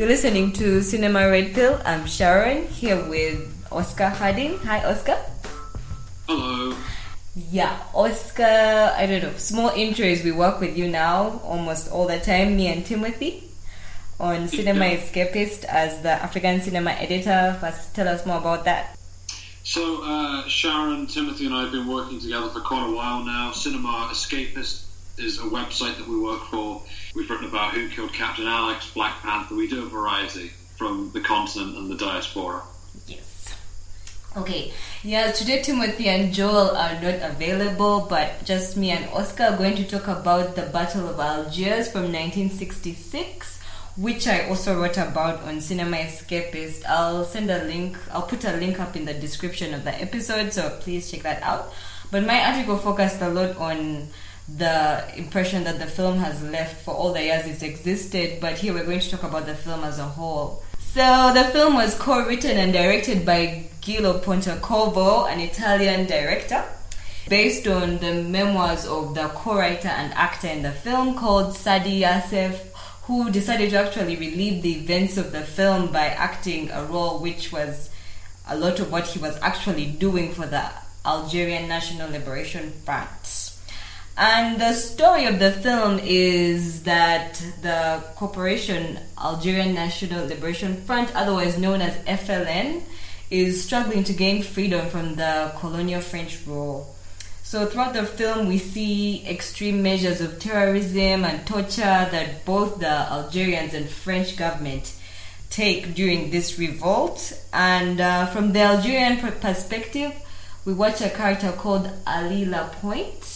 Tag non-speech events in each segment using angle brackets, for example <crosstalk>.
You're listening to Cinema Red Pill. I'm Sharon here with Oscar Harding. Hi, Oscar. Hello. Yeah, Oscar. I don't know. Small intro is we work with you now almost all the time. Me and Timothy on Cinema Yeah. Escapist as the African cinema editor. First, tell us more about that. So, uh, Sharon, Timothy, and I have been working together for quite a while now. Cinema Escapist is a website that we work for. We've written about Who Killed Captain Alex, Black Panther. We do a variety from the continent and the diaspora. Yes. Okay. Yeah, today Timothy and Joel are not available, but just me and Oscar are going to talk about the Battle of Algiers from 1966, which I also wrote about on Cinema Escapist. I'll send a link, I'll put a link up in the description of the episode, so please check that out. But my article focused a lot on the impression that the film has left for all the years it's existed, but here we're going to talk about the film as a whole. So the film was co-written and directed by Gillo Pontecorvo, an Italian director, based on the memoirs of the co-writer and actor in the film called Saadi Yacef, who decided to actually relive the events of the film by acting a role which was a lot of what he was actually doing for the Algerian National Liberation Front. And the story of the film is that the corporation Algerian National Liberation Front, otherwise known as FLN, is struggling to gain freedom from the colonial French rule. So throughout the film, we see extreme measures of terrorism and torture that both the Algerians and French government take during this revolt. And uh, from the Algerian perspective, we watch a character called Ali Lapointe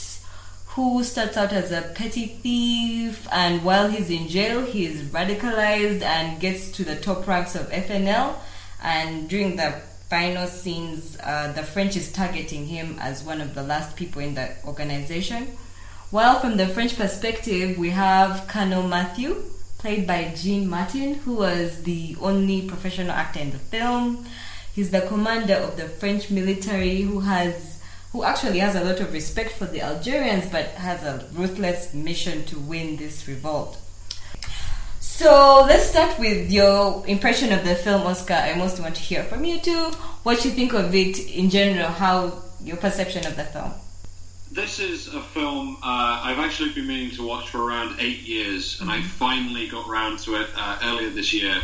who starts out as a petty thief, and while he's in jail, he is radicalized and gets to the top ranks of FNL. And during the final scenes, uh, the French is targeting him as one of the last people in the organization. While from the French perspective, we have Colonel Mathieu, played by Jean Martin, who was the only professional actor in the film. He's the commander of the French military who has who actually has a lot of respect for the Algerians but has a ruthless mission to win this revolt. So let's start with your impression of the film, Oscar. I mostly want to hear from you too. What you think of it in general, how your perception of the film. This is a film uh, I've actually been meaning to watch for around eight years, and I finally got round to it uh, earlier this year.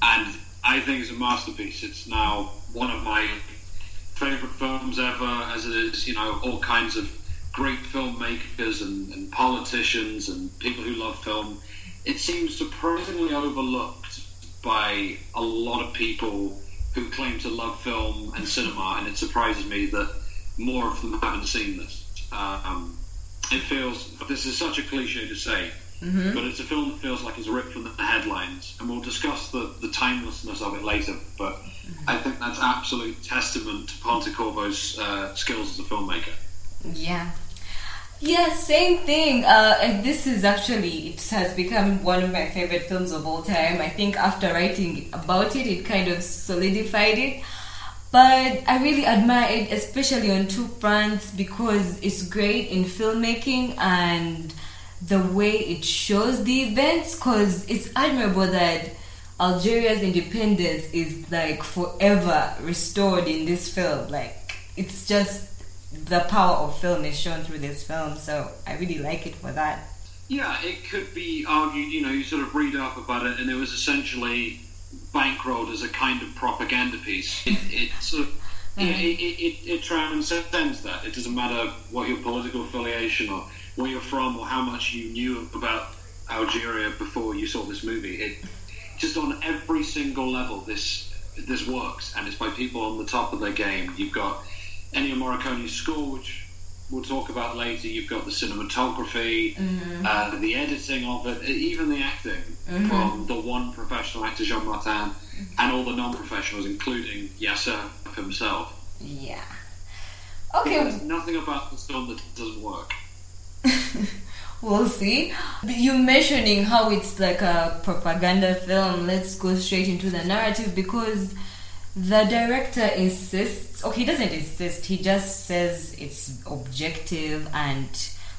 And I think it's a masterpiece. It's now one of my favorite films ever, as it is, you know, all kinds of great filmmakers and, and politicians and people who love film. It seems surprisingly overlooked by a lot of people who claim to love film and cinema, and it surprises me that more of them haven't seen this. Um, it feels, this is such a cliche to say, but it's a film that feels like it's ripped from the headlines, and we'll discuss the, the timelessness of it later. But I think that's absolute testament to Pontecorvo's uh, skills as a filmmaker. Yeah. Yeah, same thing. Uh, and this is actually, it has become one of my favorite films of all time. I think after writing about it, it kind of solidified it. But I really admire it, especially on two fronts, because it's great in filmmaking and the way it shows the events. Because it's admirable that Algeria's independence is like forever restored in this film. Like, it's just the power of film is shown through this film, so I really like it for that. Yeah, it could be argued, you know, you sort of read up about it, and it was essentially bankrolled as a kind of propaganda piece. It, it sort of, know, it, it, it, it transcends that. It doesn't matter what your political affiliation or where you're from or how much you knew about Algeria before you saw this movie. It just on every single level, this this works, and it's by people on the top of their game. You've got Ennio Morricone's score, which we'll talk about later. You've got the cinematography, mm-hmm. uh, the editing of it, even the acting mm-hmm. from the one professional actor, Jean Martin, mm-hmm. and all the non professionals, including Yasser himself. Yeah. Okay, There's nothing about this film that doesn't work. <laughs> we'll see. You mentioning how it's like a propaganda film. Let's go straight into the narrative because the director insists, or he doesn't insist, he just says it's objective and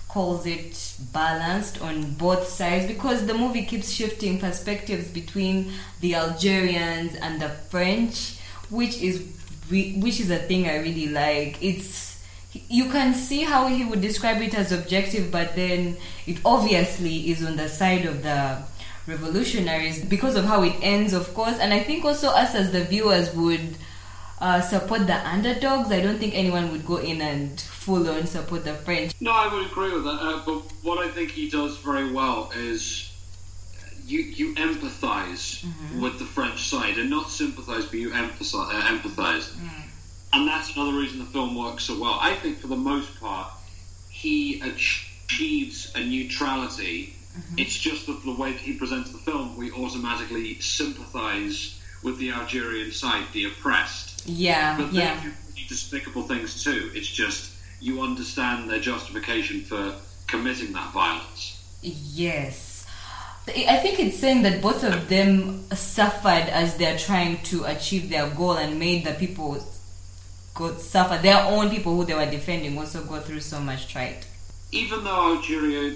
calls it balanced on both sides because the movie keeps shifting perspectives between the Algerians and the French, which is which is a thing I really like. It's you can see how he would describe it as objective, but then it obviously is on the side of the revolutionaries because of how it ends, of course. And I think also us as the viewers would uh, support the underdogs. I don't think anyone would go in and full on support the French. No, I would agree with that. Uh, but what I think he does very well is you you empathize mm-hmm. with the French side and not sympathize, but you empathize. Uh, empathize. Mm. And that's another reason the film works so well. I think for the most part, he achieves a neutrality. Mm-hmm. It's just that the way that he presents the film, we automatically sympathize with the Algerian side, the oppressed. Yeah, but yeah. despicable things too. It's just you understand their justification for committing that violence. Yes. I think it's saying that both of them suffered as they're trying to achieve their goal and made the people go suffer. Their own people who they were defending also go through so much tried. Even though Algeria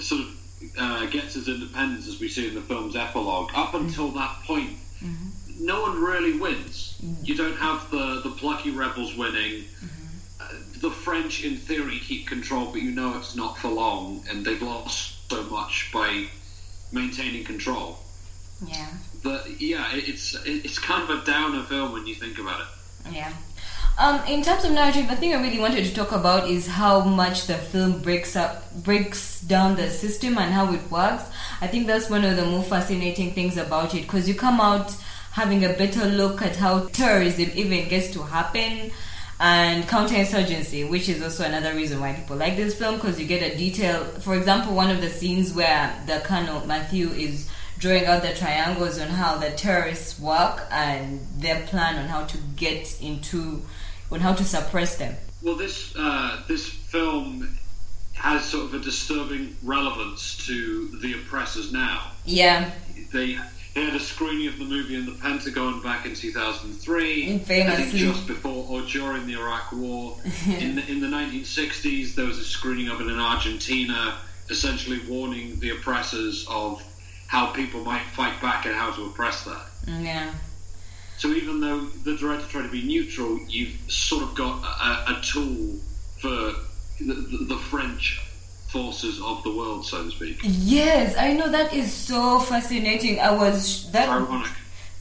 sort of uh, gets its independence, as we see in the film's epilogue, up until mm-hmm. that point, mm-hmm. no one really wins. Mm-hmm. You don't have the, the plucky rebels winning. Mm-hmm. Uh, the French, in theory, keep control, but you know it's not for long, and they've lost so much by maintaining control. Yeah. But yeah, it's it's kind of a downer film when you think about it. Yeah. Um, in terms of narrative, the thing I really wanted to talk about is how much the film breaks up, breaks down the system and how it works. I think that's one of the more fascinating things about it because you come out having a better look at how terrorism even gets to happen and counterinsurgency, which is also another reason why people like this film because you get a detail. For example, one of the scenes where the Colonel Mathieu is drawing out the triangles on how the terrorists work and their plan on how to get into, on how to suppress them. Well, this uh, this film has sort of a disturbing relevance to the oppressors now. Yeah. They they had a screening of the movie in the Pentagon back in 2003. Famously. I think just before or during the Iraq War. <laughs> in, the, in the 1960s, there was a screening of it in Argentina, essentially warning the oppressors of how people might fight back and how to oppress that. Yeah. So even though the director tried to be neutral, you've sort of got a, a tool for the, the, French forces of the world, so to speak. Yes, I know that is so fascinating. I was that ironic.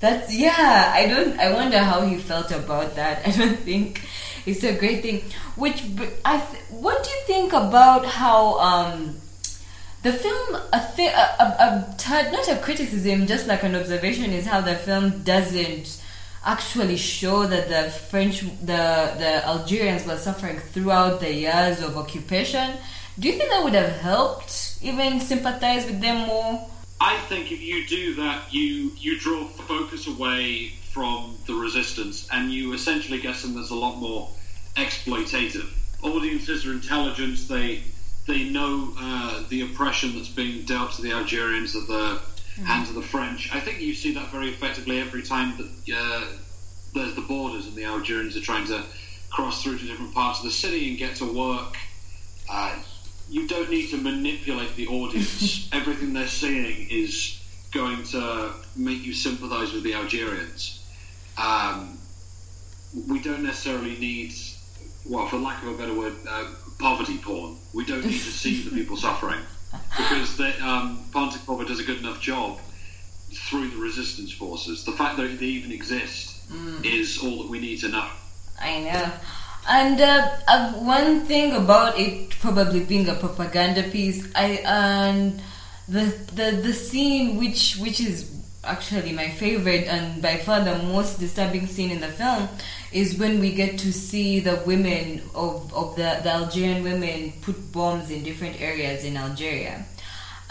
That's yeah. I don't. I wonder how he felt about that. <laughs> I don't think it's a great thing. Which I. What do you think about how um, the film? A, th- a, a, a not a criticism, just like an observation, is how the film doesn't actually show that the French, the the Algerians were suffering throughout the years of occupation do you think that would have helped even sympathize with them more? I think if you do that, you you draw focus away from the resistance, and you essentially get them that's a lot more exploitative. Audiences are intelligent; they they know uh, the oppression that's being dealt to the Algerians at the mm. hands of the French. I think you see that very effectively every time that uh, there's the borders and the Algerians are trying to cross through to different parts of the city and get to work. Uh, you don't need to manipulate the audience. <laughs> Everything they're seeing is going to make you sympathise with the Algerians. Um, we don't necessarily need, well, for lack of a better word, uh, poverty porn. We don't need to see the people <laughs> suffering because they, um, Pontecorvo does a good enough job through the resistance forces. The fact that they even exist mm. is all that we need to know. I know. And uh, uh, one thing about it probably being a propaganda piece, I and the the the scene which which is actually my favorite and by far the most disturbing scene in the film is when we get to see the women of, of the, the Algerian women put bombs in different areas in Algeria.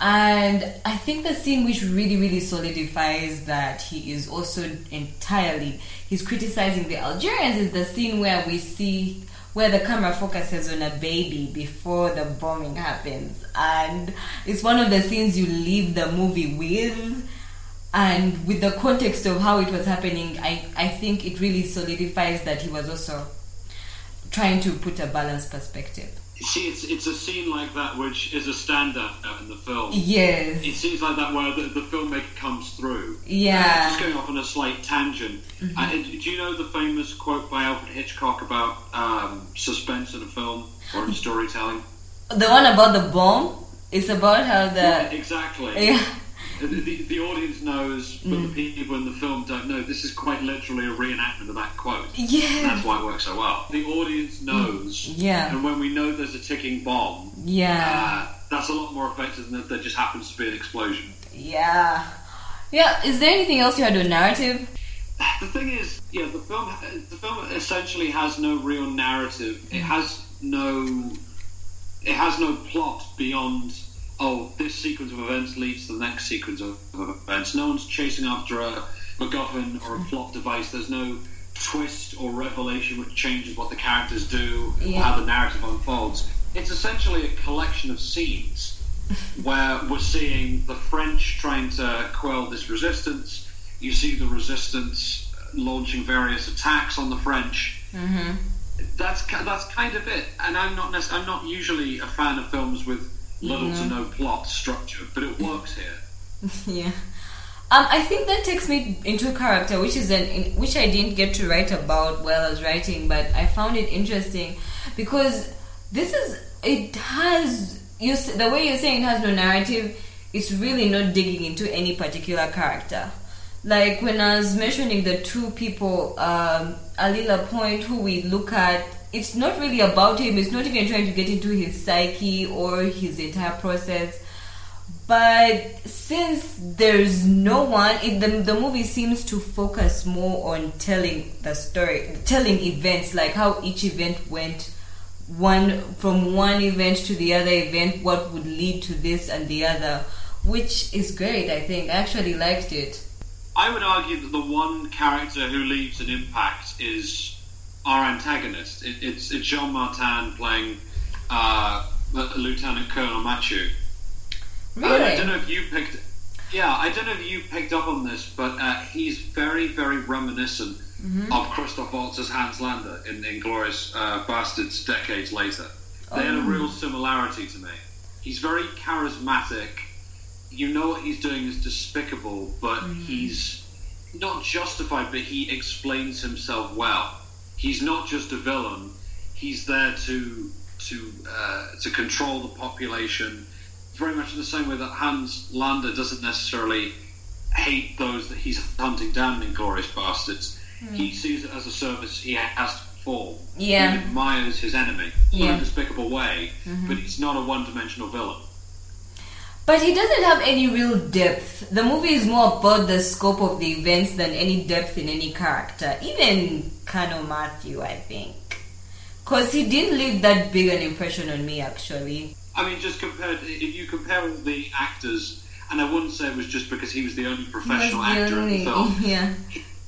And I think the scene which really, really solidifies that he is also entirely he's criticizing the Algerians is the scene where we see where the camera focuses on a baby before the bombing happens. And it's one of the scenes you leave the movie with. And with the context of how it was happening, I, I think it really solidifies that he was also trying to put a balanced perspective. See, it's it's a scene like that which is a standout in the film. Yes. It seems like that where the, the filmmaker comes through. Yeah. Uh, just going off on a slight tangent. Mm-hmm. Uh, do you know the famous quote by Alfred Hitchcock about um, suspense in a film or in storytelling? The one about the bomb. It's about how the Yeah, exactly. yeah. The, the, audience knows, but Mm. the people in the film don't know. This is quite literally a reenactment of that quote. Yeah. That's why it works so well. The audience knows, Yeah. and when we know there's a ticking bomb, Yeah. uh, that's a lot more effective than if there just happens to be an explosion. Yeah. Yeah. Is there anything else you had on narrative? The thing is, yeah, the film the film essentially has no real narrative. It has no it has no plot beyond oh this sequence of events leads to the next sequence of, events. No one's chasing after a MacGuffin or a plot device. There's no twist or revelation which changes what the characters do Yeah. or how the narrative unfolds. It's essentially a collection of scenes <laughs> where we're seeing the French trying to quell this resistance. You see the resistance launching various attacks on the French. Mm-hmm. That's that's kind of it. And I'm not I'm not usually a fan of films with little to no plot structure, but it works here. <laughs> yeah. Um, I think that takes me into a character, which is an in, which I didn't get to write about while I was writing, but I found it interesting because this is it has you the way you're saying it has no narrative. It's really not digging into any particular character. Like when I was mentioning the two people, um, Ali Lapointe, who we look at, it's not really about him. It's not even trying to get into his psyche or his entire process. But since there's no one, it, the, the movie seems to focus more on telling the story, telling events, like how each event went one from one event to the other event, what would lead to this and the other, which is great. I think I actually liked it. I would argue that the one character who leaves an impact is our antagonist. It, it's, it's Jean Martin playing uh, Lieutenant Colonel Mathieu. Really? I, I don't know if you picked. Yeah, I don't know if you picked up on this, but uh, he's very, very reminiscent of Christoph Waltz's Hans Landa in Inglourious uh, Basterds decades later. They had a real similarity to me. He's very charismatic. You know what he's doing is despicable, but he's not justified, but he explains himself well. He's not just a villain. He's there to to uh, to control the population. Very much in the same way that Hans Landa doesn't necessarily hate those that he's hunting down Inglourious Basterds. He sees it as a service he has to perform. Yeah. He admires his enemy in Yeah. a despicable way, but he's not a one-dimensional villain. But he doesn't have any real depth. The movie is more about the scope of the events than any depth in any character. Even Colonel Mathieu, I think. Because he didn't leave that big an impression on me, actually. I mean, just compared, if you compare all the actors, and I wouldn't say it was just because he was the only professional the actor in the film. <laughs> Yeah.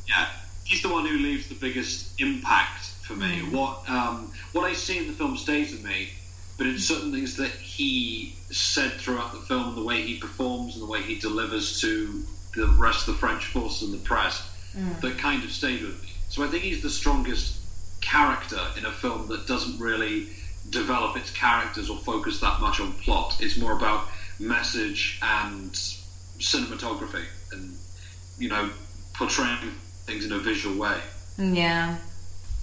Yeah, he's the one who leaves the biggest impact for me. Mm. What um, what I see in the film stays with me, but it's certain things that he said throughout the film, the way he performs and the way he delivers to the rest of the French forces and the press, Mm. that kind of stayed with me. So I think he's the strongest character in a film that doesn't really develop its characters or focus that much on plot. It's more about message and cinematography and you know portraying things in a visual way. Yeah.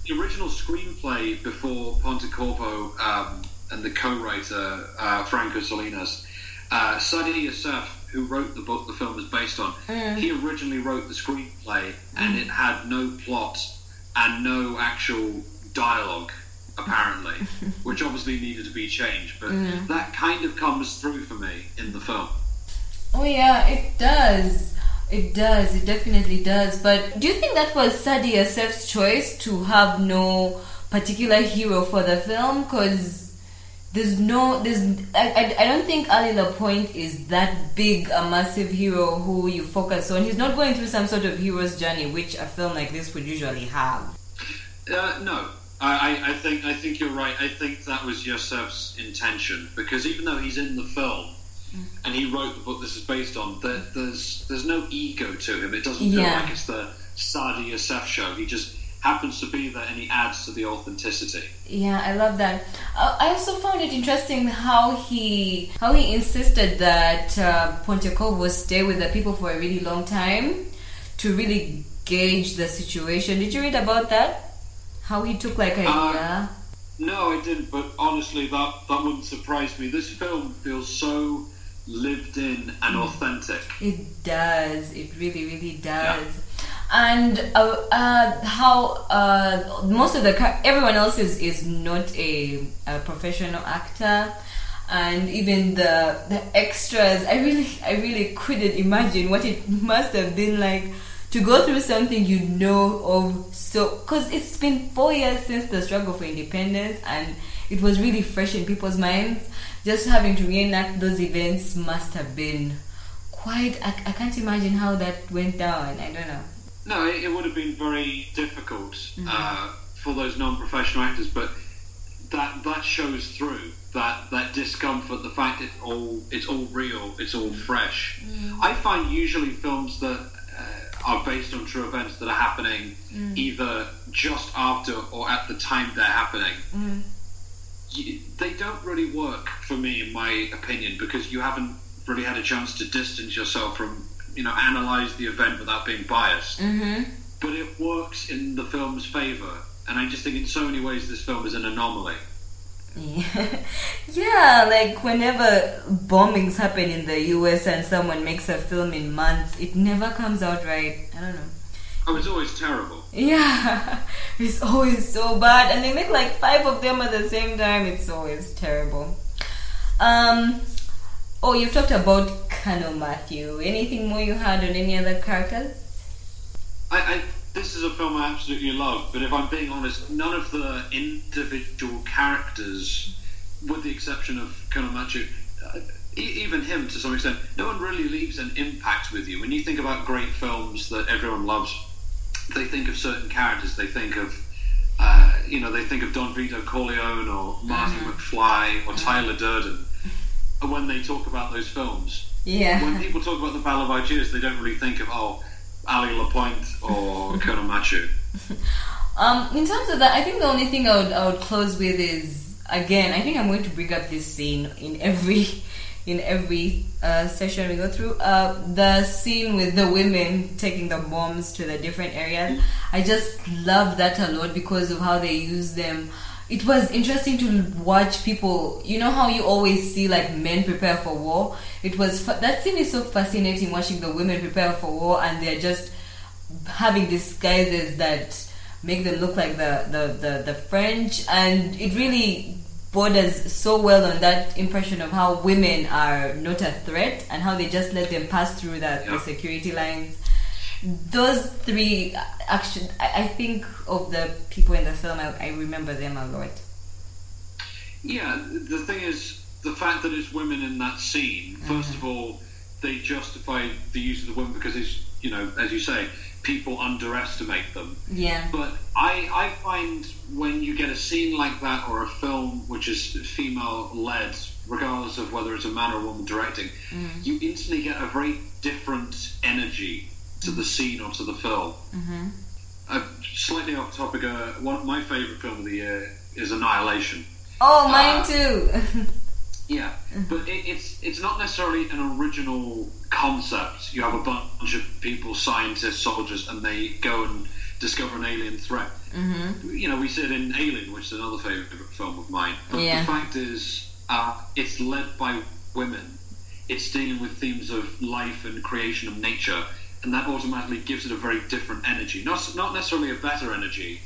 The original screenplay before Pontecorvo um, and the co-writer uh, Franco Solinas, uh, Sadi Youssef, who wrote the book the film is based on, hmm. he originally wrote the screenplay and it had no plot and no actual dialogue apparently, <laughs> which obviously needed to be changed. But hmm. that kind of comes through for me in the film. Oh yeah, it does. It does. It definitely does. But do you think that was Sadi Youssef's choice to have no particular hero for the film? Because there's no, there's. I, I, I don't think Ali Lapointe is that big a massive hero who you focus on. He's not going through some sort of hero's journey, which a film like this would usually have. Uh, no, I, I, think I think you're right. I think that was Yosef's intention because even though he's in the film and he wrote the book this is based on, there, there's there's no ego to him. It doesn't feel Yeah. like it's the Sadi Yosef show. He just happens to be there and he adds to the authenticity. Yeah, I love that. Uh, I also found it interesting how he how he insisted that uh, Pontecorvo stay with the people for a really long time to really gauge the situation. Did you read about that? How he took like a Uh, year? No, I didn't, but honestly, that, that wouldn't surprise me. This film feels so lived in and authentic. It does. It really, really does. And uh, uh, how uh, most of the everyone else is, is not a, a professional actor, and even the the extras. I really I really couldn't imagine what it <laughs> must have been like to go through something you know of so because it's been four years since the struggle for independence, and it was really fresh in people's minds. Just having to reenact those events must have been quite. I, I can't imagine how that went down. I don't know. No, it, it would have been very difficult uh, for those non-professional actors, but that that shows through that that discomfort, the fact it all it's all real, it's all fresh. I find usually films that uh, are based on true events that are happening either just after or at the time they're happening. You, they don't really work for me, in my opinion, because you haven't really had a chance to distance yourself from, you know, analyze the event without being biased Mm-hmm. but it works in the film's favour. And I just think in so many ways this film is an anomaly. Yeah. <laughs> yeah, like whenever bombings happen in the US and someone makes a film in months, it never comes out right. I don't know. Oh, it's always terrible. Yeah, <laughs> it's always so bad, and they make like five of them at the same time. It's always terrible. Um, oh, you've talked about Colonel Mathieu. Anything more you had on any other characters? I, I this is a film I absolutely love, but if I'm being honest, none of the individual characters, with the exception of Colonel Mathieu, uh, even him to some extent, no one really leaves an impact with you. When you think about great films that everyone loves, they think of certain characters. They think of, uh, you know, they think of Don Vito Corleone or Marty McFly or Tyler Durden when they talk about those films. Yeah. When people talk about the Battle of Algiers, they don't really think of oh, Ali Lapointe or <laughs> Colonel Mathieu. Um, in terms of that, I think the only thing I would, I would close with is again. I think I'm going to bring up this scene in every <laughs> in every uh, session we go through. Uh, the scene with the women taking the bombs to the different areas. I just love that a lot because of how they use them. It was interesting to watch people. You know how you always see like men prepare for war. It was fa- that scene is so fascinating watching the women prepare for war and they're just having disguises that make them look like the, the, the, the French, and it really borders so well on that impression of how women are not a threat and how they just let them pass through the, the security lines. Those three uh, action, I, I think of the people in the film, I, I remember them a lot. Yeah, the thing is, the fact that it's women in that scene, mm-hmm. 1st of all, they justify the use of the women because it's, you know, as you say, people underestimate them. Yeah. But I, I find when you get a scene like that or a film which is female led, regardless of whether it's a man or a woman directing, mm-hmm. you instantly get a very different energy to the scene or to the film. hmm Uh, slightly off topic, uh, one of my favourite film of the year is Annihilation. Oh, mine Uh, too. <laughs> Yeah, but it, it's it's not necessarily an original concept. You have a bunch of people, scientists, soldiers, and they go and discover an alien threat. hmm You know, we see it in Alien, which is another favourite film of mine. But Yeah. the fact is, uh, it's led by women. It's dealing with themes of life and creation of nature, and that automatically gives it a very different energy. Not not necessarily a better energy,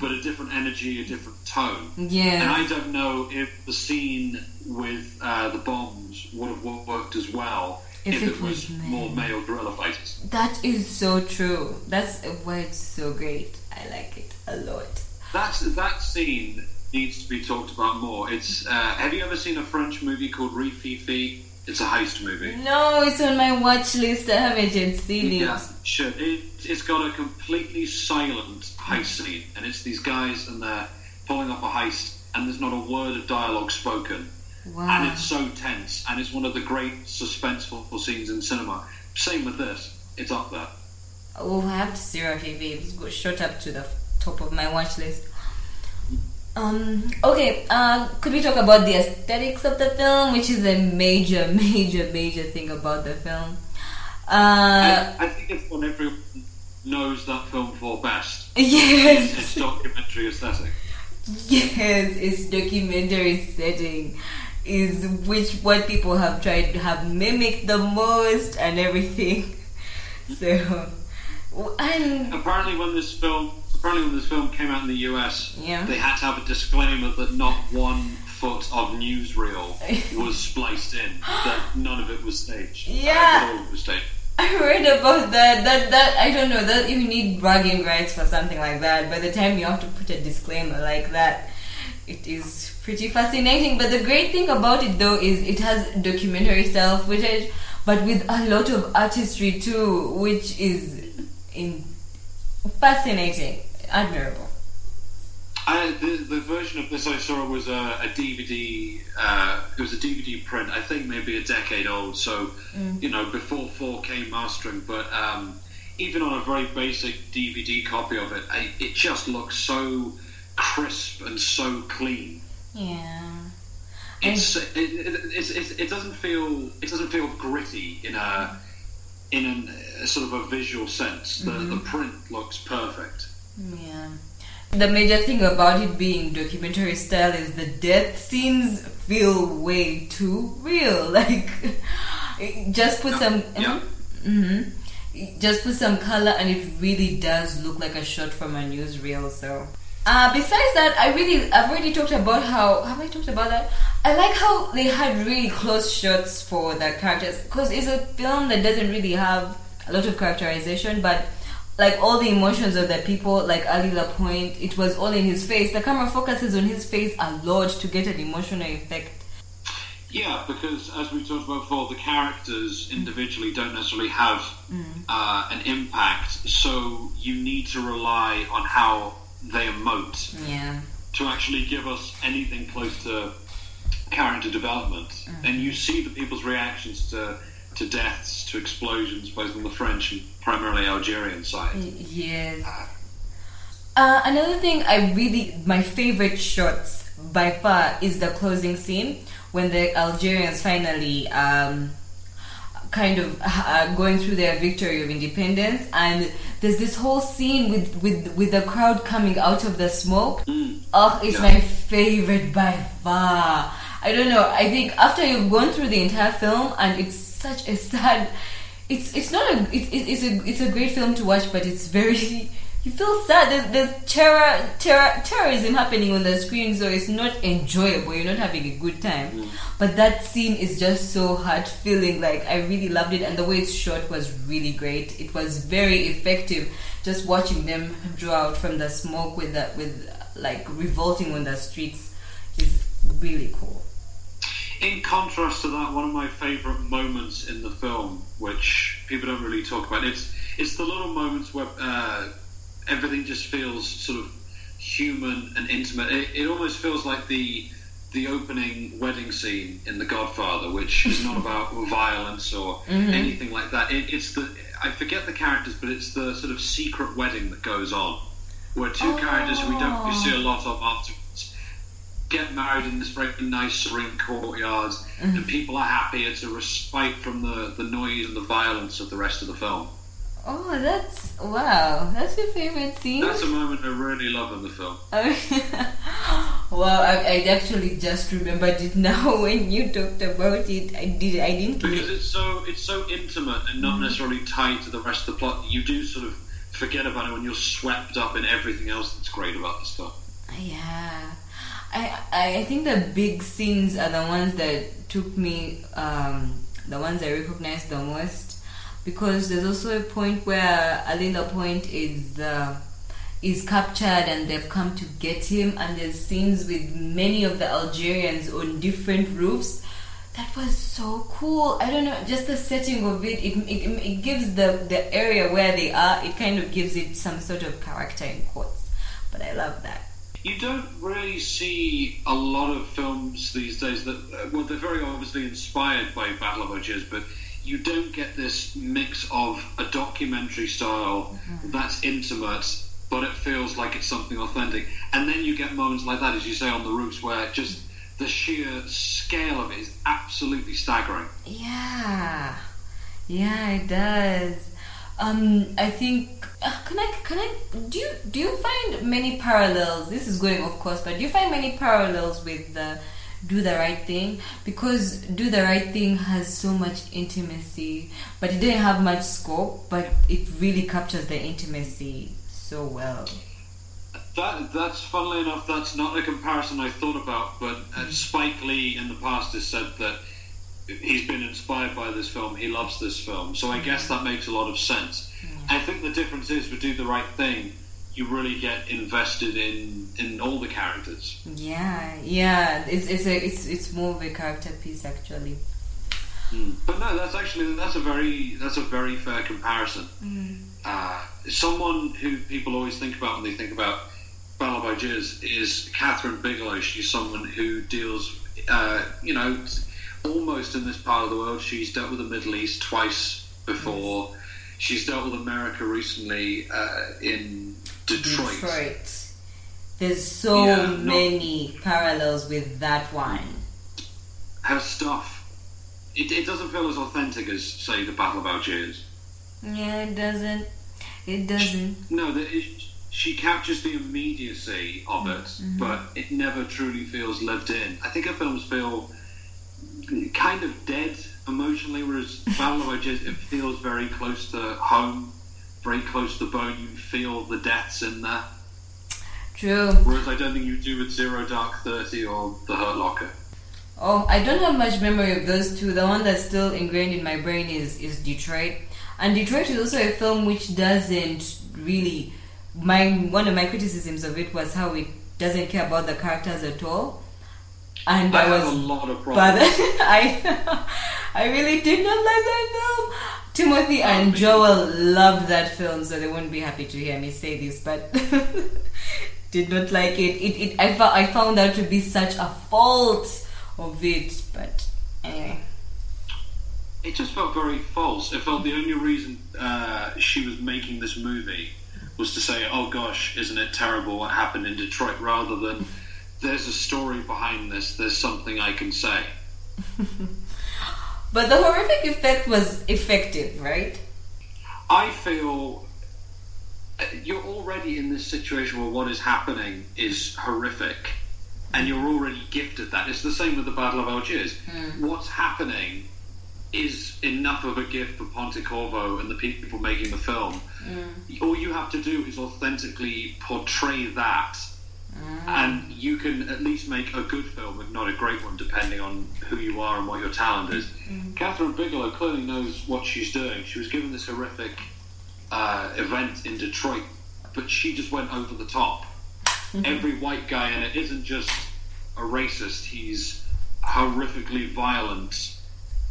but a different energy, a different tone. Yes. And I don't know if the scene with uh, the bombs would have worked as well If if, it it was was more men. male guerrilla fighters. That is so true. That's why it's so great. I like it a lot. That's that scene needs to be talked about more. It's uh, have you ever seen a French movie called Rififi? It's a heist movie. No, it's on my watch list. I haven't yet seen it. Yeah, sure. It, it's got a completely silent heist scene, and it's these guys and they're pulling off a heist, and there's not a word of dialogue spoken. Wow. and it's so tense, and it's one of the great suspenseful scenes in cinema. Same with this, it's up there. Oh, I have to see Rafi It's go- shot up to the top of my watch list. Um, okay, uh, could we talk about the aesthetics of the film, which is a major, <laughs> major, major thing about the film? Uh, I, I think it's what everyone knows that film for best. Yes. It's documentary aesthetic. Yes, its documentary setting is which what people have tried to have mimicked the most and everything. <laughs> So, and apparently, when this film apparently when this film came out in the US, yeah. they had to have a disclaimer that not one foot of newsreel <laughs> was spliced in. That none of it was staged. Yeah, all of it was staged. I read about that. That that I don't know that you need bragging rights for something like that. By the time you have to put a disclaimer like that, it is pretty fascinating. But the great thing about it though is it has documentary style footage, but with a lot of artistry too, which is in fascinating admirable. I, the, the version of this I saw was a, a DVD. Uh, it was a DVD print. I think maybe a decade old. So mm. you know before 4K mastering. But um, even on a very basic DVD copy of it, I, it just looks so crisp and so clean. Yeah. It's, it, it, it, it, doesn't feel it doesn't feel gritty in a in an, a sort of a visual sense. The mm-hmm. the print looks perfect. Yeah. The major thing about it being documentary style is the death scenes feel way too real. <laughs> Like, just put some. Yeah. Mm-hmm, just put some color, and it really does look like a shot from a newsreel. So, uh, besides that, I really, I've already talked about how. Have I talked about that? I like how they had really close shots for the characters because it's a film that doesn't really have a lot of characterization, but like all the emotions of the people, like Ali Lapointe, it was all in his face. The camera focuses on his face a lot to get an emotional effect. Yeah, because as we talked about before, the characters individually don't necessarily have mm. uh, an impact, so you need to rely on how they emote yeah. to actually give us anything close to character development. Mm. And you see the people's reactions to to deaths, to explosions, both on the French and primarily Algerian side. Yes. Uh, another thing I really, my favorite shots by far is the closing scene when the Algerians finally um, kind of uh, going through their victory of independence, and there's this whole scene with with with the crowd coming out of the smoke. Mm. Oh, it's yeah. my favorite by far. I don't know. I think after you've gone through the entire film and it's such a sad. It's it's not a it, it's a it's a great film to watch, but it's very you feel sad. There's, there's terror, terror terrorism happening on the screen, so it's not enjoyable. You're not having a good time. Mm. But that scene is just so heart feeling. Like I really loved it, and the way it's shot was really great. It was very effective. Just watching them draw out from the smoke with that with like revolting on the streets is really cool in contrast to that, one of my favourite moments in the film, which people don't really talk about, it's it's the little moments where uh, everything just feels sort of human and intimate. It, it, almost feels like the the opening wedding scene in The Godfather, which is not <laughs> about violence or mm-hmm. anything like that. It, it's the I forget the characters, but it's the sort of secret wedding that goes on, where two oh. characters we don't see a lot of after get married in this very nice serene courtyard, mm-hmm. and people are happy. It's a respite from the, the noise and the violence of the rest of the film. Oh, that's wow! That's your favorite scene. That's a moment I really love in the film. <laughs> well, I, I, actually just remembered it now <laughs> when you talked about it. I did. I didn't because it's so it's so intimate and not mm-hmm. necessarily tied to the rest of the plot. You do sort of forget about it when you're swept up in everything else that's great about the stuff. Yeah. I, I think the big scenes are the ones that took me, um, the ones I recognized the most, because there's also a point where Ali Point is uh, is captured and they've come to get him, and there's scenes with many of the Algerians on different roofs. That was so cool. I don't know, just the setting of it. It, it, it gives the the area where they are. It kind of gives it some sort of character in quotes. But I love that you don't really see a lot of films these days that, uh, well, they're very obviously inspired by Battle of Algiers, but you don't get this mix of a documentary style mm-hmm. that's intimate but it feels like it's something authentic. And then you get moments like that, as you say, on the roofs, where just the sheer scale of it is absolutely staggering. Yeah, yeah, it does. Um, I think can I can I do you do you find many parallels? This is going, of course, but do you find many parallels with the do the right thing because do the right thing has so much intimacy but it didn't have much scope but it really captures the intimacy so well that that's funnily enough that's not a comparison i thought about but uh, spike lee in the past has said that he's been inspired by this film he loves this film so i guess that makes a lot of sense i think the difference is with do the right thing you really get invested in in all the characters. Yeah, yeah, it's it's a it's it's more of a character piece actually. Mm. But no, that's actually that's a very that's a very fair comparison. Mm. Uh, someone who people always think about when they think about Battle of Algiers is Kathryn Bigelow. She's someone who deals, uh, you know, almost in this part of the world. She's dealt with the Middle East twice before. Yes. She's dealt with America recently uh, in Detroit. Detroit. There's so yeah, many parallels with that one. Her stuff, it, it doesn't feel as authentic as, say, the Battle of Algiers. Yeah, it doesn't. It doesn't. No, the, it, she captures the immediacy of it, mm-hmm. but it never truly feels lived in. I think her films feel kind of dead emotionally, whereas Battle of Algiers, it feels very close to home very close to the bone. You feel the deaths in there. True. Whereas I don't think you do with Zero Dark Thirty or The Hurt Locker. Oh, I don't have much memory of those two. The one that's still ingrained in my brain is is Detroit, and Detroit is also a film which doesn't really. My one of my criticisms of it was how it doesn't care about the characters at all. And I, I was a lot of problems. But <laughs> I <laughs> I really did not like that film. Timothy and Joel loved that film, so they wouldn't be happy to hear me say this, but <laughs> did not like it. It, it I, found, I found that to be such a fault of it, but anyway. It just felt very false. It felt the only reason uh, she was making this movie was to say, "Oh gosh, isn't it terrible what happened in Detroit?" Rather than, "There's a story behind this. There's something I can say." <laughs> But the horrific effect was effective, right? I feel uh, you're already in this situation where what is happening is horrific, and you're already gifted that. It's the same with the Battle of Algiers. Mm. What's happening is enough of a gift for Pontecorvo and the people making the film. Mm. All you have to do is authentically portray that. And you can at least make a good film, if not a great one, depending on who you are and what your talent is. Mm. Kathryn Bigelow clearly knows what she's doing. She was given this horrific uh, event in Detroit, but she just went over the top. Every white guy in it isn't just a racist, he's horrifically violent,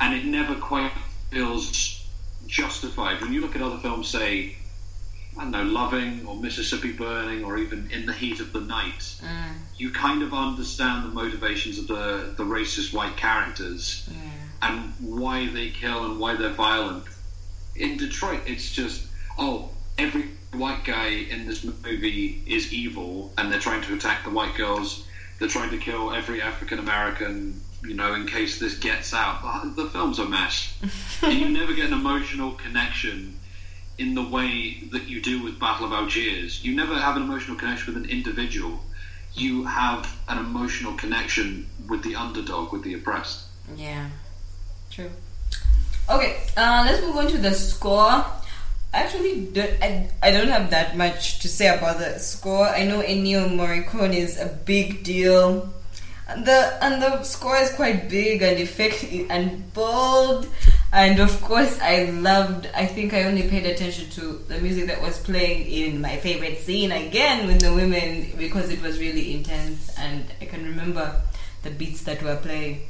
and it never quite feels justified. When you look at other films, say, I don't know, Loving or Mississippi Burning or even In the Heat of the Night, mm. you kind of understand the motivations of the, the racist white characters yeah. and why they kill and why they're violent. In Detroit, it's just, oh, every white guy in this movie is evil and they're trying to attack the white girls. They're trying to kill every African American, you know, in case this gets out. The film's a mess. <laughs> and you never get an emotional connection in the way that you do with Battle of Algiers. You never have an emotional connection with an individual. You have an emotional connection with the underdog, with the oppressed. Yeah, true. Okay, uh, let's move on to the score. Actually, don't, I, I don't have that much to say about the score. I know Ennio Morricone is a big deal. And the and the score is quite big and effective and bold and of course i loved i think i only paid attention to the music that was playing in my favorite scene again with the women because it was really intense and i can remember the beats that were playing.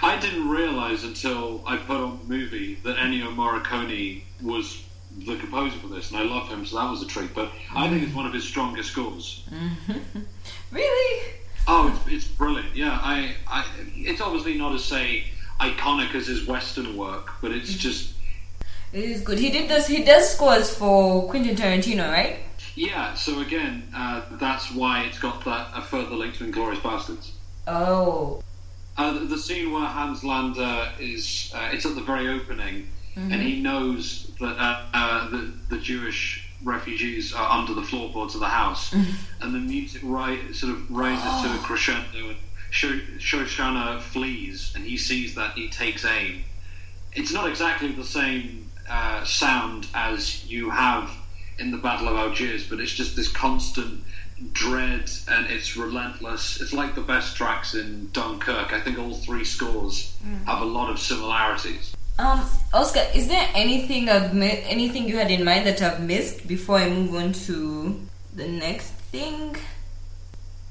I didn't realize until i put on the movie that ennio morricone was the composer for this and i love him so that was a treat but mm-hmm. i think it's one of his strongest scores. <laughs> Really? Oh it's, it's brilliant. Yeah I, I it's obviously not as say iconic as his Western work, but it's mm-hmm. just. It is good. He did this. He does scores for Quentin Tarantino, right? Yeah, so again, uh, that's why it's got that a further link to Inglourious Basterds. Oh. Uh, the, the scene where Hans Landa is, uh, it's at the very opening, Mm-hmm. and he knows that uh, uh, the, the Jewish refugees are under the floorboards of the house, and the music ri- sort of rises to a <gasps> crescendo, and Shoshana flees, and he sees that he takes aim. It's not exactly the same uh, sound as you have in the Battle of Algiers, but it's just this constant dread, and it's relentless. It's like the best tracks in Dunkirk. I think all three scores have a lot of similarities. Um, Oscar, is there anything I've mi- anything you had in mind that I've missed before I move on to the next thing?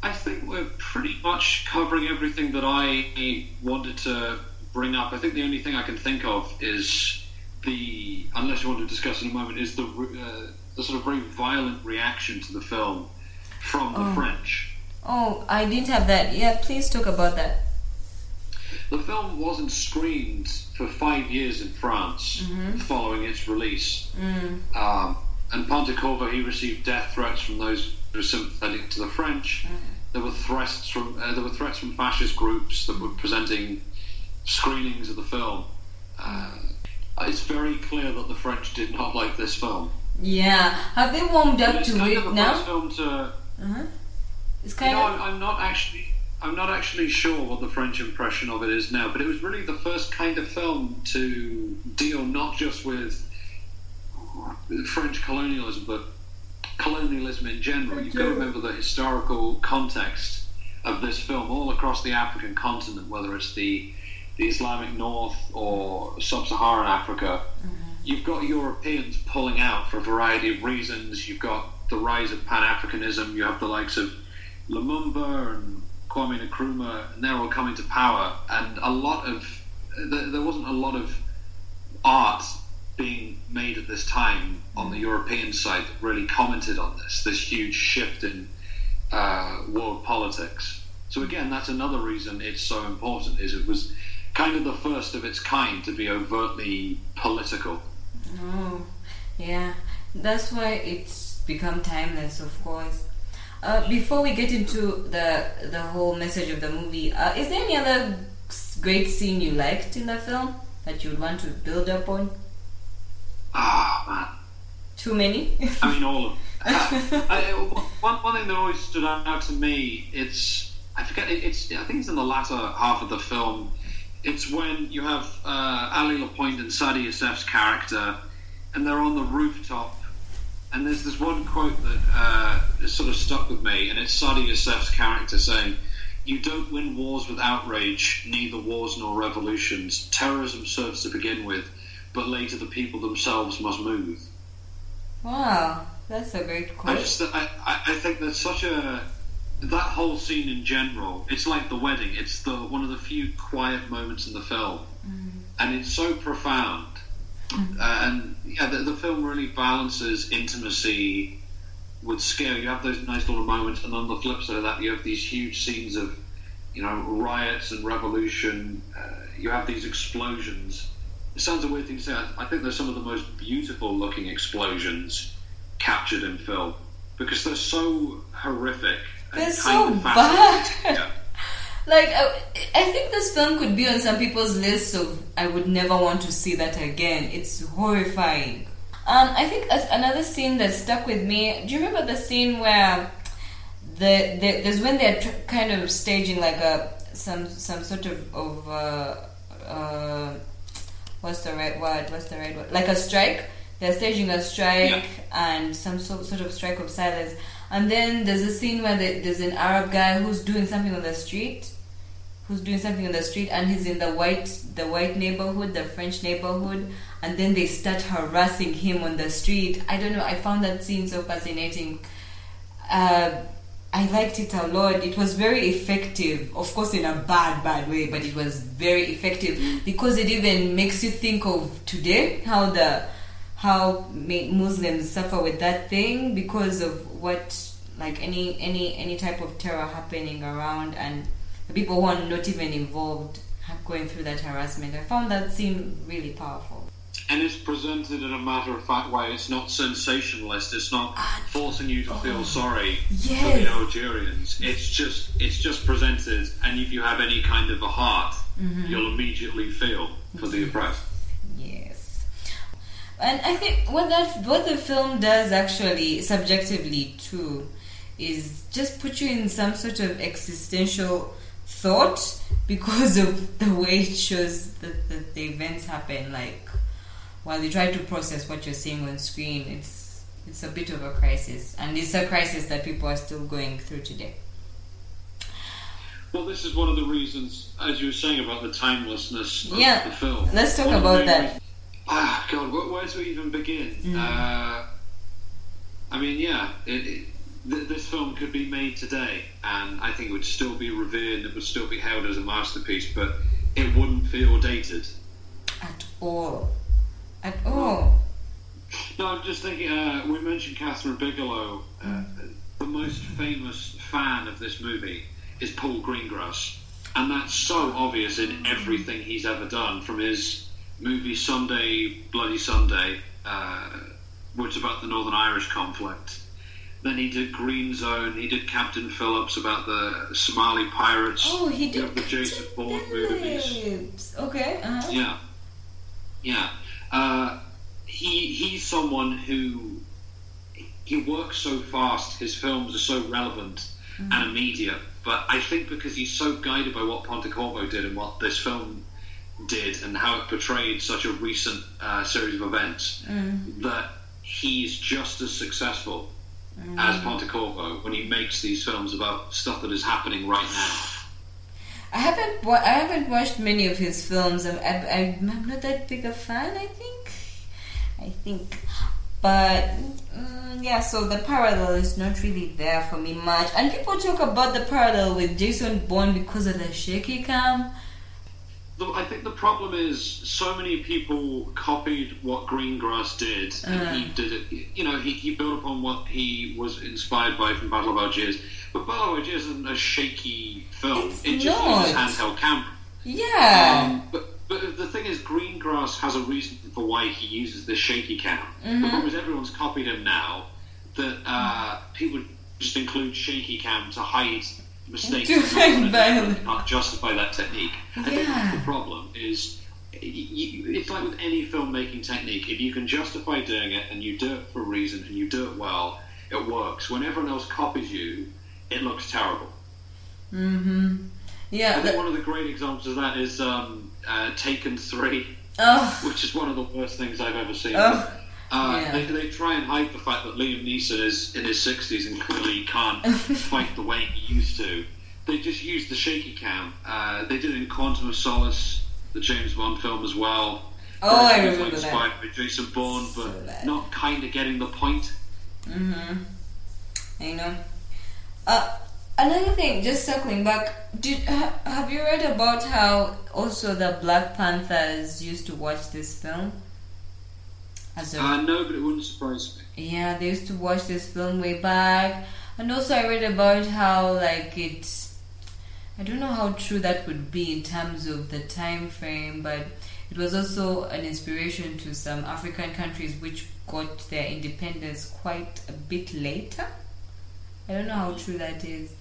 I think we're pretty much covering everything that I wanted to bring up. I think the only thing I can think of is the, unless you want to discuss in a moment, is the uh, the sort of very violent reaction to the film from the French. Oh, I didn't have that. Yeah, please talk about that. The film wasn't screened for five years in France following its release. Um, and Pontecorvo, he received death threats from those who were sympathetic to the French. There were threats from uh, there were threats from fascist groups that were presenting screenings of the film. Uh, it's very clear that the French did not like this film. Yeah, have they warmed up it's to kind of it the now? first film to Uh-huh. It's You kind know, of. I'm, I'm not actually. I'm not actually sure what the French impression of it is now, but it was really the first kind of film to deal not just with French colonialism, but colonialism in general. You've got to remember the historical context of this film all across the African continent, whether it's the the Islamic North or Sub-Saharan Africa. Mm-hmm. You've got Europeans pulling out for a variety of reasons. You've got the rise of Pan Africanism. You have the likes of Lumumba and Kwame Nkrumah, and they're all coming to power. And a lot of there, there wasn't a lot of art being made at this time on the European side that really commented on this this huge shift in uh, world politics. So again, that's another reason it's so important. Is it was kind of the first of its kind to be overtly political. Oh, yeah. That's why it's become timeless, of course. Uh, before we get into the the whole message of the movie, uh, is there any other great scene you liked in the film that you would want to build up on? Ah man. Too many? I mean, all of. <laughs> I, one, one thing that always stood out to me, it's I forget it's I think it's in the latter half of the film. It's when you have uh, Ali Lapointe and Saadi Yacef's character, and they're on the rooftop, and there's this one quote that uh, is sort of stuck with me, and it's Saadi Yacef's character saying. You don't win wars with outrage, neither wars nor revolutions. Terrorism serves to begin with, but later the people themselves must move. wow, that's a great I just I, I think there's such a that whole scene in general. It's like the wedding. It's the one of the few quiet moments in the film, and it's so profound. Uh, and yeah, the, the film really balances intimacy with scale. You have those nice little moments, and on the flip side of that, you have these huge scenes of you know riots and revolution. Uh, you have these explosions. It sounds a weird thing to say. I, think they're some of the most beautiful looking explosions captured in film because they're so horrific. and They're so bad. Yeah. <laughs> Like, I, I think this film could be on some people's list of I would never want to see that again. It's horrifying. Um, I think another scene that stuck with me. Do you remember the scene where the, the there's when they're tr- kind of staging like a some some sort of of uh, uh, what's the right word? What's the right word? Like a strike. They're staging a strike Yeah. and some sort sort of strike of silence. And then there's a scene where the, there's an Arab guy who's doing something on the street, who's doing something on the street, and he's in the white the white neighborhood, the French neighborhood, and then they start harassing him on the street. I don't know. I found that scene so fascinating. Uh, I liked it a lot. It was very effective, of course, in a bad, bad way, but it was very effective because it even makes you think of today how the how Muslims suffer with that thing because of what like any any any type of terror happening around and the people who are not even involved going through that harassment. I found that scene really powerful. And it's presented in a matter of fact way. It's not sensationalist. It's not forcing you to feel oh, sorry for the Algerians. It's just it's just presented, and if you have any kind of a heart, mm-hmm. you'll immediately feel for the oppressed. Yes. And I think what that what the film does actually subjectively too is just put you in some sort of existential thought because of <laughs> the way it shows that, that the events happen like while you try to process what you're seeing on screen it's it's a bit of a crisis and it's a crisis that people are still going through today Well, this is one of the reasons, as you were saying about the timelessness of Yeah. the film. Let's talk One about that. reasons- Ah, God, where, where we even begin? Mm. Uh, I mean, yeah, it, it, th- this film could be made today, and I think it would still be revered, and it would still be held as a masterpiece, but it wouldn't feel dated. at all at all No, I'm just thinking. Uh, we mentioned Kathryn Bigelow. Uh, the most famous fan of this movie is Paul Greengrass, and that's so obvious in everything he's ever done, from his movie Sunday Bloody Sunday, uh, which is about the Northern Irish conflict. Then he did Green Zone. He did Captain Phillips about the Somali pirates. oh he did the Jason Bourne movies. Okay uh-huh. Yeah, yeah. Uh, he he's someone who he works so fast. His films are so relevant and immediate. But I think because he's so guided by what Pontecorvo did and what this film did and how it portrayed such a recent uh, series of events, that he's just as successful as Pontecorvo when he makes these films about stuff that is happening right now. I haven't wa- I haven't watched many of his films. I'm, I'm, I'm not that big a fan. I think, I think, but mm, yeah. So the parallel is not really there for me much. And people talk about the parallel with Jason Bourne because of the shaky cam. Though I think the problem is so many people copied what Greengrass did, and he did it. You know, he, he built upon what he was inspired by from Battle of Algiers. But Battle of Algiers isn't a shaky film; It's it just not. uses handheld camera. Yeah. Um, but but the thing is, Greengrass has a reason for why he uses this shaky cam. Mm-hmm. The problem is everyone's copied him now. That uh, people just include shaky cam to hide mistakes. To that no one hide has Can't justify that technique. I think Yeah. the problem. Is it's like with any filmmaking technique. If you can justify doing it and you do it for a reason and you do it well, it works. When everyone else copies you, it looks terrible. Mm-hmm. Yeah. I think one of the great examples of that is um, uh, Taken Three. oh. which is one of the worst things I've ever seen. Oh, uh, yeah. they, they try and hide the fact that Liam Neeson is in his 60s and clearly can't <laughs> fight the way he used to. They just use the shaky cam. Uh, they did it in Quantum of Solace, the James Bond film as well. Oh, I remember like, that. Inspired by Jason Bourne, So but bad. not kind of getting the point. Mm-hmm. I know. Uh, another thing, just circling back, did ha, have you read about how also the Black Panthers used to watch this film? As a Uh, no, but it wouldn't surprise me. yeah, they used to watch this film way back, and also I read about how like it. I don't know how true that would be in terms of the time frame, but it was also an inspiration to some African countries which got their independence quite a bit later. I don't know how true that is.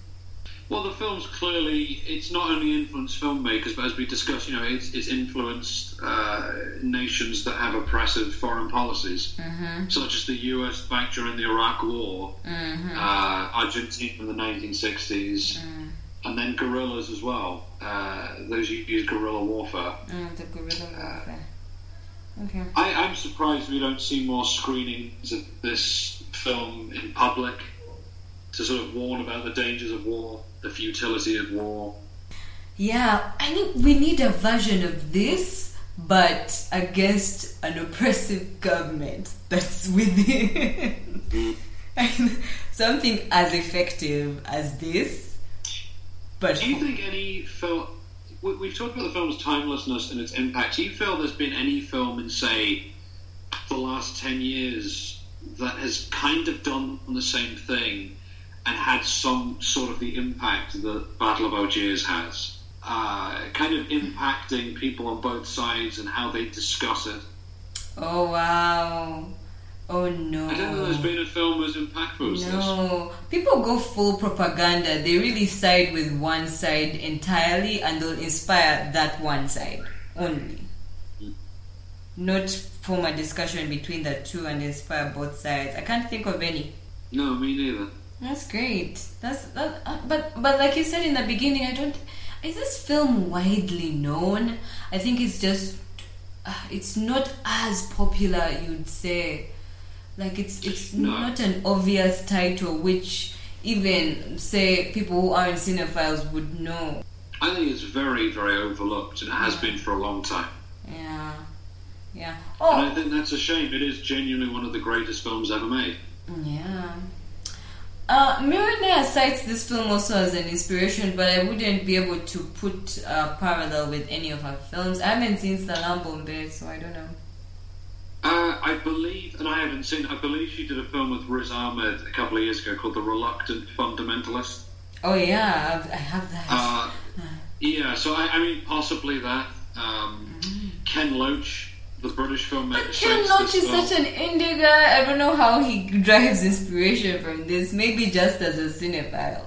Well, the film's clearly, it's not only influenced filmmakers, but as we discussed, you know, it's, it's influenced uh, nations that have oppressive foreign policies, Mm-hmm. such as the US back during the Iraq War, Mm-hmm. uh, Argentina in the 1960s, Mm. and then guerrillas as well. Uh, those who use guerrilla warfare. Mm, the guerrilla warfare. Okay. I, I'm surprised we don't see more screenings of this film in public to sort of warn about the dangers of war, the futility of war. Yeah, I think we need a version of this, but against an oppressive government that's <laughs> within mm. <laughs> something as effective as this. But Do you think any film? we- We've talked about the film's timelessness and its impact. Do you feel there's been any film in, say, the last 10 years that has kind of done the same thing and had some sort of the impact that Battle of Algiers has? Uh, kind of impacting people on both sides and how they discuss it. Oh wow. Oh no. I don't think there's been a film as impactful as this. No, people go full propaganda. They really side with one side entirely and they'll inspire that one side only. Mm. Not form a discussion between the two and inspire both sides. I can't think of any. No, me neither. That's great. That's that, uh, but but like you said in the beginning, I don't. Is this film widely known? I think it's just. Uh, it's not as popular, you'd say. Like it's it's No. not an obvious title, which even say people who aren't cinephiles would know. I think it's very, very overlooked, and it has been for a long time. Yeah, yeah. And I Oh, think that's a shame. It is genuinely one of the greatest films ever made. yeah. Uh, cites this film also as an inspiration, but I wouldn't be able to put a parallel with any of her films. I haven't seen Salaam Bombay, so I don't know. Uh, I believe, and I haven't seen. I believe she did a film with Riz Ahmed a couple of years ago called The Reluctant Fundamentalist. Oh yeah, I've, I have that. Uh, yeah, so I, I mean, possibly that. Um, Ken Loach, the British filmmaker, cites Loach is film. such an indie guy. I don't know how he drives inspiration from this. Maybe just as a cinephile.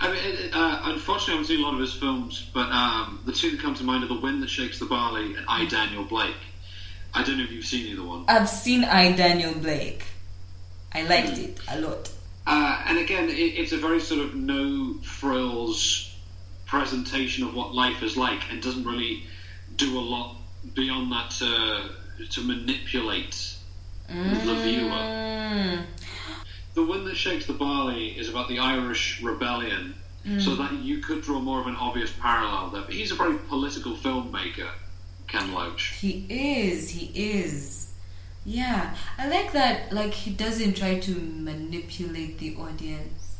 I mean, it, uh, unfortunately, I haven't seen a lot of his films, but um, the two that come to mind are The Wind That Shakes the Barley and I, Daniel Blake. I don't know if you've seen either one. I've seen I Daniel Blake. I liked it a lot. Uh, and again, it, it's a very sort of no frills presentation of what life is like, and doesn't really do a lot beyond that to to manipulate the viewer. Mm. The Wind That Shakes the Barley is about the Irish rebellion, so that you could draw more of an obvious parallel there. But he's a very political filmmaker, Ken Loach. He is. He is. Yeah, I like that. Like he doesn't try to manipulate the audience.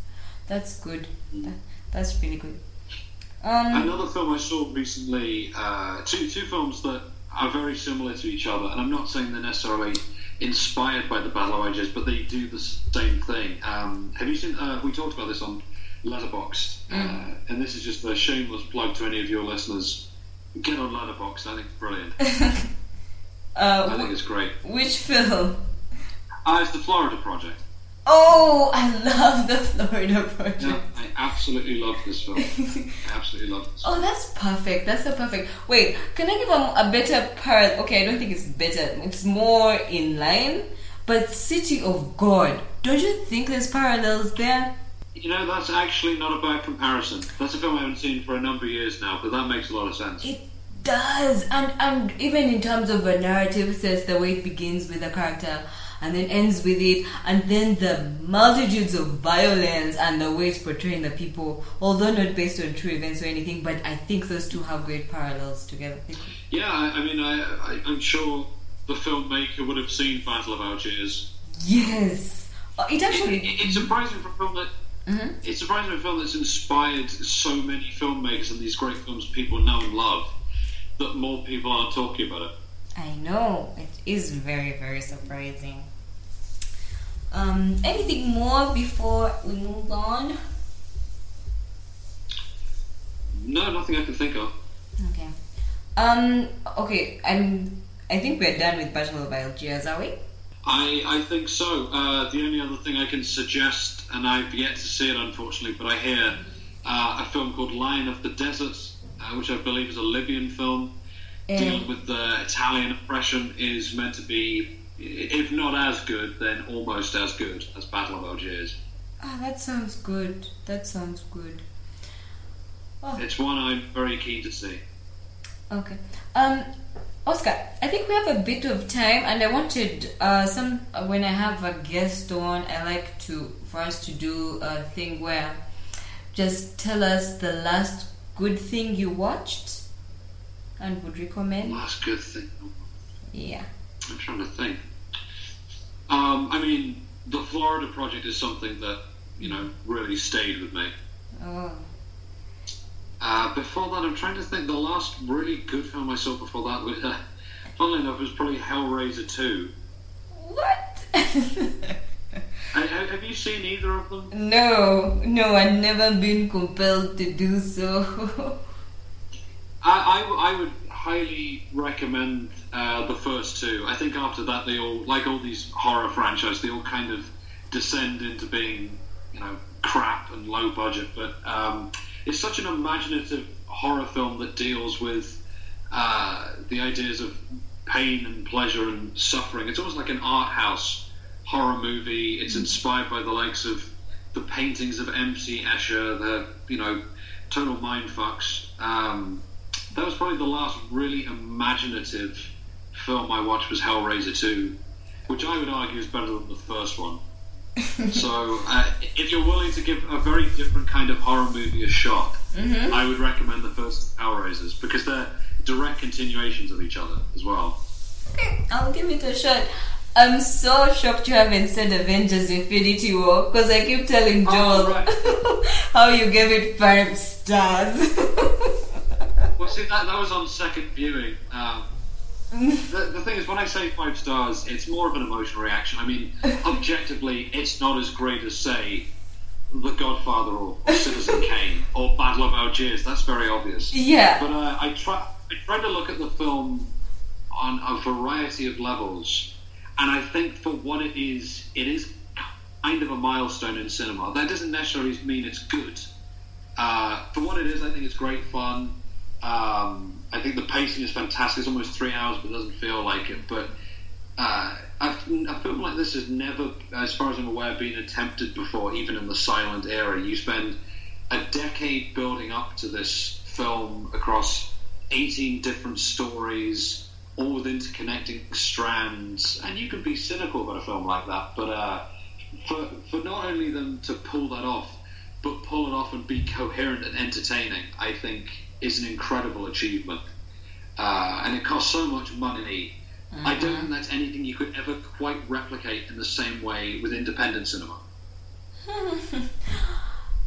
That's good. That, that's really good. Um. Another film I saw recently, uh, two two films that are very similar to each other, and I'm not saying they're necessarily inspired by the Battle of Algiers, but they do the same thing. Um, have you seen? Uh, we talked about this on Letterboxd, uh, and this is just a shameless plug to any of your listeners. Get on Letterboxd. I think it's brilliant. <laughs> Uh, I think it's great. which film? Ah, it's the Florida Project. Oh, I love the Florida Project. Yeah, I absolutely love this film. I absolutely love this. <laughs> Oh, that's perfect. That's so perfect. Wait, can I give a, a better parallel? Okay, I don't think it's better. It's more in line. But City of God, don't you think there's parallels there? You know, that's actually not a bad comparison. That's a film I haven't seen for a number of years now, but that makes a lot of sense. It does, and and even in terms of a narrative sense, the way it begins with a character and then ends with it, and then the multitudes of violence and the way it's portraying the people, although not based on true events or anything, but I think those two have great parallels together. Yeah, I, mean, I, I, I'm sure the filmmaker would have seen Battle of Algiers. Yes, Uh, it It, actually. it, it's surprising for a film that Mhm. it's surprising for a film that's inspired so many filmmakers and these great films people know and love that more people aren't talking about it. I know it is very very surprising. Um, anything more before we move on? No, nothing I can think of. Okay. Um. Okay. I'm. I think we're done with Battle of Algiers, are we? I, I think so. Uh, the only other thing I can suggest, and I've yet to see it unfortunately, but I hear uh, a film called Lion of the Desert, uh, which I believe is a Libyan film Dealing with the Italian oppression, is meant to be, if not as good, then almost as good as Battle of Algiers. Ah, that sounds good. That sounds good. Oh, It's one I'm very keen to see. okay. Um, Oscar, I think we have a bit of time, and I wanted uh, some when I have a guest on. I like to for us to do a thing where just tell us the last good thing you watched and would recommend. Last good thing. Yeah. I'm trying to think. Um, I mean, the Florida Project is something that you know really stayed with me. Oh. Uh, before that, I'm trying to think. The last really good film I saw before that was, uh, funnily enough, was probably Hellraiser 2. What? <laughs> Have you seen either of them? no, no, I've never been compelled to do so. <laughs> I, I, I would highly recommend uh, the first two. I think after that, they all, like all these horror franchises, they all kind of descend into being, you know, crap and low budget. But um, it's such an imaginative horror film that deals with uh, the ideas of pain and pleasure and suffering. It's almost like an art house horror movie. It's inspired by the likes of the paintings of M.C. Escher, the you know total mind fucks. Um, that was probably the last really imaginative film I watched was Hellraiser 2, which I would argue is better than the first one. <laughs> so, uh, if you're willing to give a very different kind of horror movie a shot, Mm-hmm. I would recommend the first Hellraisers because they're direct continuations of each other as well. Okay, I'll give it a shot. I'm so shocked you haven't said Avengers Infinity War because I keep telling Joel Oh, right. <laughs> how you gave it five stars. <laughs> Well, see, that, that was on second viewing. Um, the, the thing is, when I say five stars, it's more of an emotional reaction. I mean, <laughs> objectively, it's not as great as, say, The Godfather or, or Citizen <laughs> Kane or Battle of Algiers. That's very obvious. yeah. But uh, I try I tried to look at the film on a variety of levels, and I think for what it is, it is kind of a milestone in cinema. That doesn't necessarily mean it's good. Uh, for what it is, I think it's great fun. Um, I think the pacing is fantastic. It's almost three hours, but it doesn't feel like it. But uh, a film like this has never, as far as I'm aware, been attempted before, even in the silent era. You spend a decade building up to this film across 18 different stories, all with interconnecting strands, and you can be cynical about a film like that, but uh, for, for not only them to pull that off, but pull it off and be coherent and entertaining, I think is an incredible achievement. Uh, and it costs so much money. I don't think that's anything you could ever quite replicate in the same way with independent cinema. <laughs>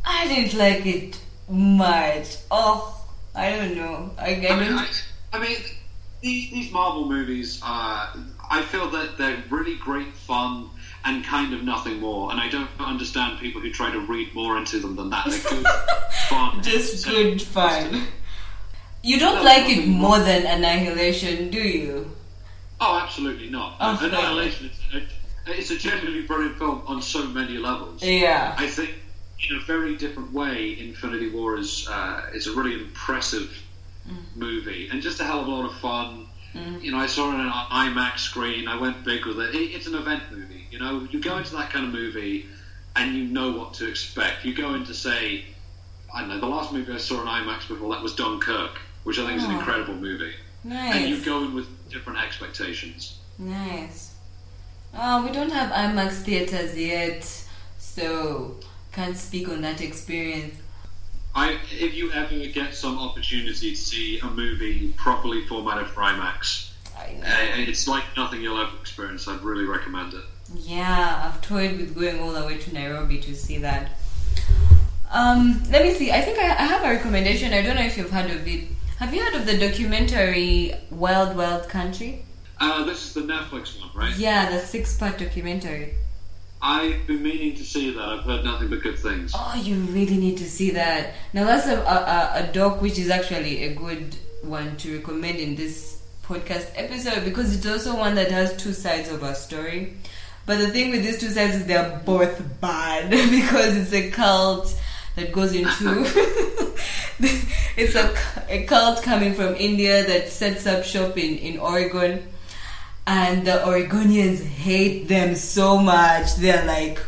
I didn't like it much. Oh, I don't know. I, I I mean. I, I mean these, these Marvel movies, uh, I feel that they're really great fun and kind of nothing more. And I don't understand people who try to read more into them than that. They're good <laughs> fun. Just entertaining. good fun. You don't No, like it nothing more than Annihilation, do you? Oh, absolutely not. Oh, Annihilation is it's a genuinely brilliant film on so many levels. Yeah. I think in a very different way, Infinity War is uh, is a really impressive movie and just a hell of a lot of fun. Mm. You know, I saw it on an IMAX screen. I went big with it. it. It's an event movie. You know, you go into that kind of movie and you know what to expect. You go into say, I don't know, the last movie I saw on IMAX before that was Dunkirk, which I think is an Oh. incredible movie. Nice. And you go in with different expectations. Nice. Oh, we don't have IMAX theaters yet, so can't speak on that experience. I, if you ever get some opportunity to see a movie properly formatted for IMAX, I know. uh, it's like nothing you'll ever experience. I'd really recommend it. Yeah, I've toyed with going all the way to Nairobi to see that. Um, let me see. I think I, I have a recommendation. I don't know if you've heard of it. Have you heard of the documentary Wild Wild Country? Uh, this is the Netflix one, right? Yeah, the six-part documentary. I've been meaning to see that. I've heard nothing but good things. Oh, you really need to see that. Now that's a, a, a doc which is actually a good one to recommend in this podcast episode because it's also one that has two sides of a story. But the thing with these two sides is they're both bad <laughs> because it's a cult that goes into <laughs> <laughs> it's a, a cult coming from India that sets up shop in, in Oregon and the Oregonians hate them so much. They're like,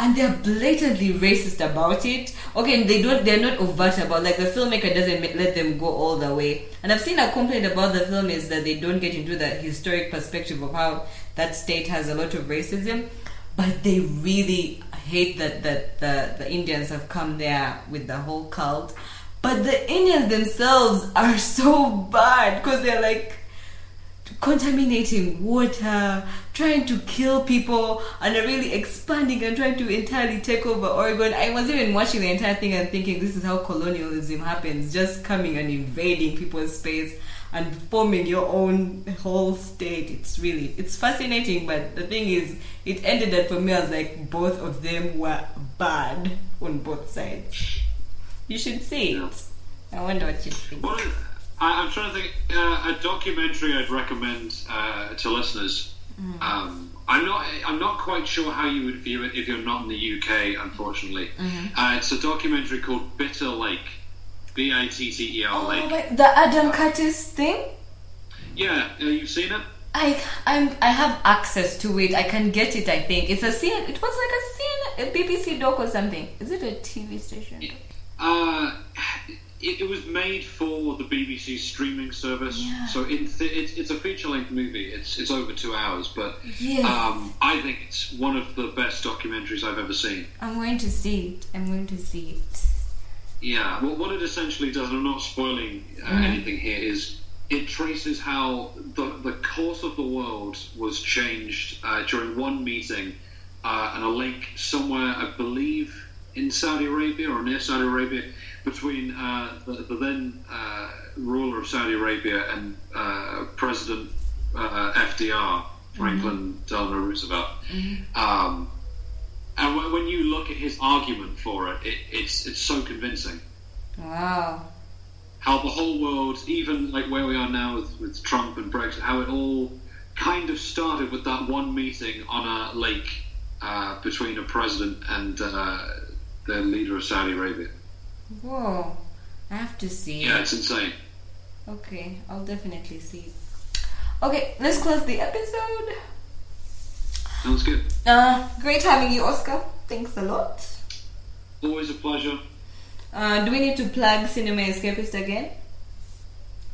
and they're blatantly racist about it. Okay, they don't. They're not overt about. Like the filmmaker doesn't let them go all the way. And I've seen a complaint about the film is that they don't get into the historic perspective of how that state has a lot of racism, but they really hate that that the the Indians have come there with the whole cult. But the Indians themselves are <laughs> so bad because they're like contaminating water, trying to kill people, and really expanding and trying to entirely take over Oregon. I was even watching the entire thing and thinking this is how colonialism happens just coming and invading people's space and forming your own whole state. It's really it's fascinating, but the thing is, it ended up for me as like both of them were bad on both sides. You should see it. I wonder what you think. I, I'm trying to think uh, a documentary I'd recommend uh, to listeners. Mm. Um, I'm not. I'm not quite sure how you would view it if you're not in the UK. Unfortunately, Mm-hmm. uh, it's a documentary called Bitter Lake, B I T T E R Oh, Lake. wait, the Adam Curtis thing? Yeah, uh, you've seen it. I I'm I have access to it. I can get it. I think it's a scene. It was like a scene, a BBC doc or something. Is it a TV station? Uh, it, it was made for the BBC streaming service, Yeah. so in th- it's, it's a feature-length movie. It's it's over two hours, but Yes. um, I think it's one of the best documentaries I've ever seen. I'm going to see it. I'm going to see it. Yeah, well, what it essentially does, and I'm not spoiling uh, Mhm. anything here, is it traces how the, the course of the world was changed uh, during one meeting uh, in a lake somewhere, I believe, in Saudi Arabia or near Saudi Arabia, between uh, the, the then uh, ruler of Saudi Arabia and uh, President uh, FDR, Franklin Delano Roosevelt. Um, and when, when you look at his argument for it, it it's it's so convincing. Wow. How the whole world, even like where we are now with, with Trump and Brexit, how it all kind of started with that one meeting on a lake uh, between a president and uh, the leader of Saudi Arabia. Whoa. I have to see Yeah, it's insane. Okay, I'll definitely see. Okay, let's close the episode. Sounds good. Uh, great having you, Oscar. Thanks a lot. Always a pleasure. Uh, do we need to plug Cinema Escapist again?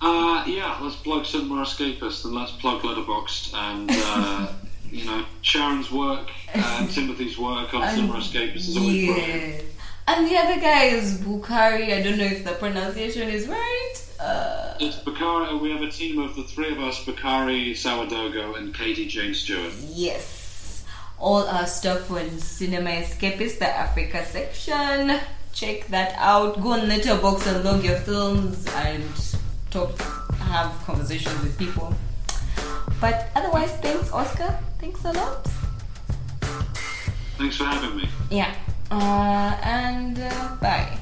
Uh, yeah, let's plug Cinema Escapist and let's plug Letterboxd and uh, <laughs> you know Sharon's work and Timothy's work on Cinema Escapist is always brilliant. And the other guy is Bukhari. I don't know if the pronunciation is right. Uh, It's Bakari. We have a team of the three of us: Bakari, Sourdogo, and Katie Jane Stewart. yes. All our stuff on Cinema Escapist, the Africa section. Check that out. Go on Letterboxd and log your films and talk, have conversations with people. But otherwise, thanks, Oscar. Thanks a lot. Thanks for having me. Yeah. Uh, and uh, bye.